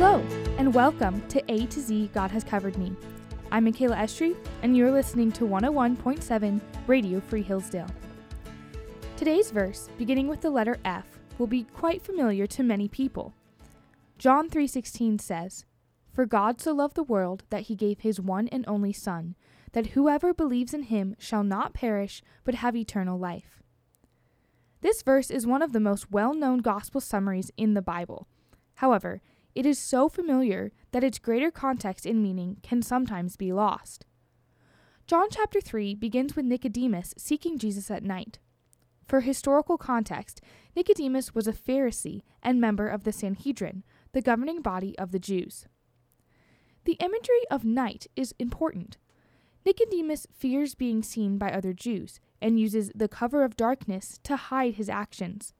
Hello, and welcome to A to Z God Has Covered Me. I'm Michaela Estrie, and you're listening to 101.7 Radio Free Hillsdale. Today's verse, beginning with the letter F, will be quite familiar to many people. John 3:16 says, "For God so loved the world that he gave his one and only son, that whoever believes in him shall not perish but have eternal life." This verse is one of the most well-known gospel summaries in the Bible. However, it is so familiar that its greater context and meaning can sometimes be lost. John chapter 3 begins with Nicodemus seeking Jesus at night. For historical context, Nicodemus was a Pharisee and member of the Sanhedrin, the governing body of the Jews. The imagery of night is important. Nicodemus fears being seen by other Jews and uses the cover of darkness to hide his actions.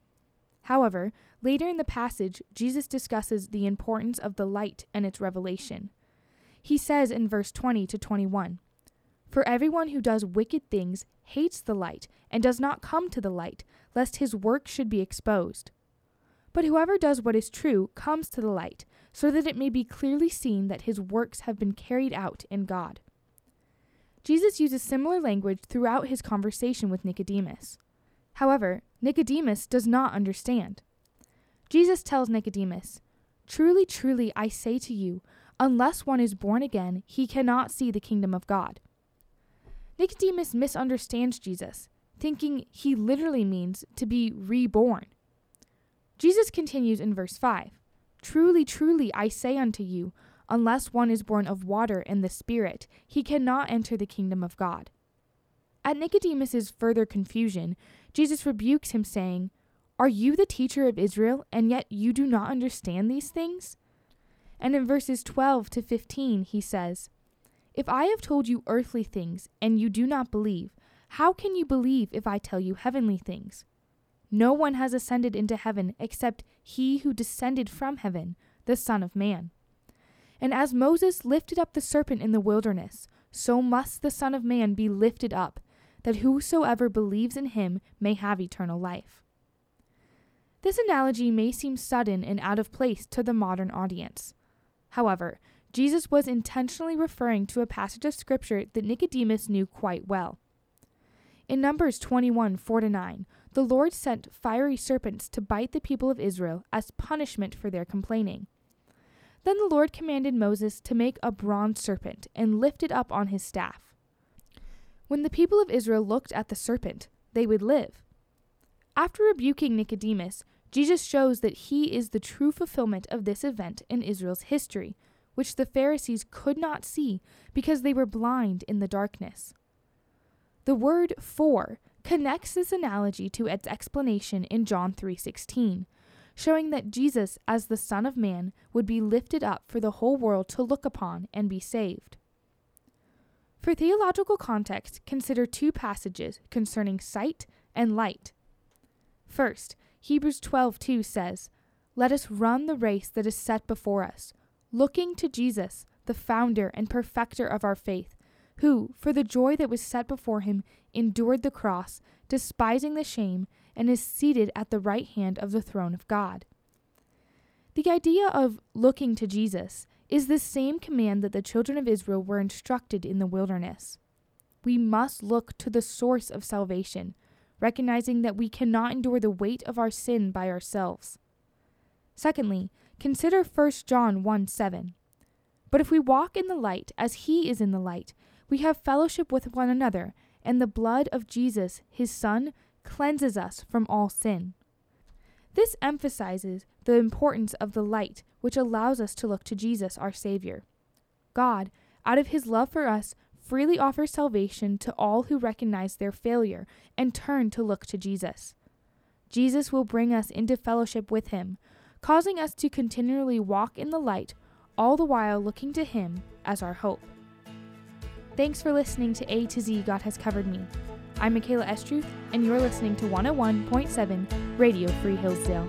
However, later in the passage, Jesus discusses the importance of the light and its revelation. He says in verse 20 to 21 For everyone who does wicked things hates the light and does not come to the light, lest his work should be exposed. But whoever does what is true comes to the light, so that it may be clearly seen that his works have been carried out in God. Jesus uses similar language throughout his conversation with Nicodemus. However, Nicodemus does not understand. Jesus tells Nicodemus, Truly, truly, I say to you, unless one is born again, he cannot see the kingdom of God. Nicodemus misunderstands Jesus, thinking he literally means to be reborn. Jesus continues in verse 5 Truly, truly, I say unto you, unless one is born of water and the Spirit, he cannot enter the kingdom of God. At Nicodemus's further confusion, Jesus rebukes him, saying, Are you the teacher of Israel, and yet you do not understand these things? And in verses 12 to 15, he says, If I have told you earthly things, and you do not believe, how can you believe if I tell you heavenly things? No one has ascended into heaven except he who descended from heaven, the Son of Man. And as Moses lifted up the serpent in the wilderness, so must the Son of Man be lifted up, that whosoever believes in him may have eternal life. This analogy may seem sudden and out of place to the modern audience. However, Jesus was intentionally referring to a passage of Scripture that Nicodemus knew quite well. In Numbers 21 4 9, the Lord sent fiery serpents to bite the people of Israel as punishment for their complaining. Then the Lord commanded Moses to make a bronze serpent and lift it up on his staff. When the people of Israel looked at the serpent, they would live. After rebuking Nicodemus, Jesus shows that he is the true fulfillment of this event in Israel's history, which the Pharisees could not see because they were blind in the darkness. The word for connects this analogy to its explanation in John 3:16, showing that Jesus as the son of man would be lifted up for the whole world to look upon and be saved. For theological context, consider two passages concerning sight and light. First, Hebrews 12:2 says, "Let us run the race that is set before us, looking to Jesus, the founder and perfecter of our faith, who, for the joy that was set before him, endured the cross, despising the shame, and is seated at the right hand of the throne of God." The idea of looking to Jesus is the same command that the children of Israel were instructed in the wilderness. We must look to the source of salvation, recognizing that we cannot endure the weight of our sin by ourselves. Secondly, consider 1 John 1 7. But if we walk in the light as he is in the light, we have fellowship with one another, and the blood of Jesus, his Son, cleanses us from all sin. This emphasizes the importance of the light, which allows us to look to Jesus, our Savior. God, out of his love for us, freely offers salvation to all who recognize their failure and turn to look to Jesus. Jesus will bring us into fellowship with him, causing us to continually walk in the light, all the while looking to him as our hope. Thanks for listening to A to Z God Has Covered Me. I'm Michaela Estruth, and you're listening to 101.7 Radio Free Hillsdale.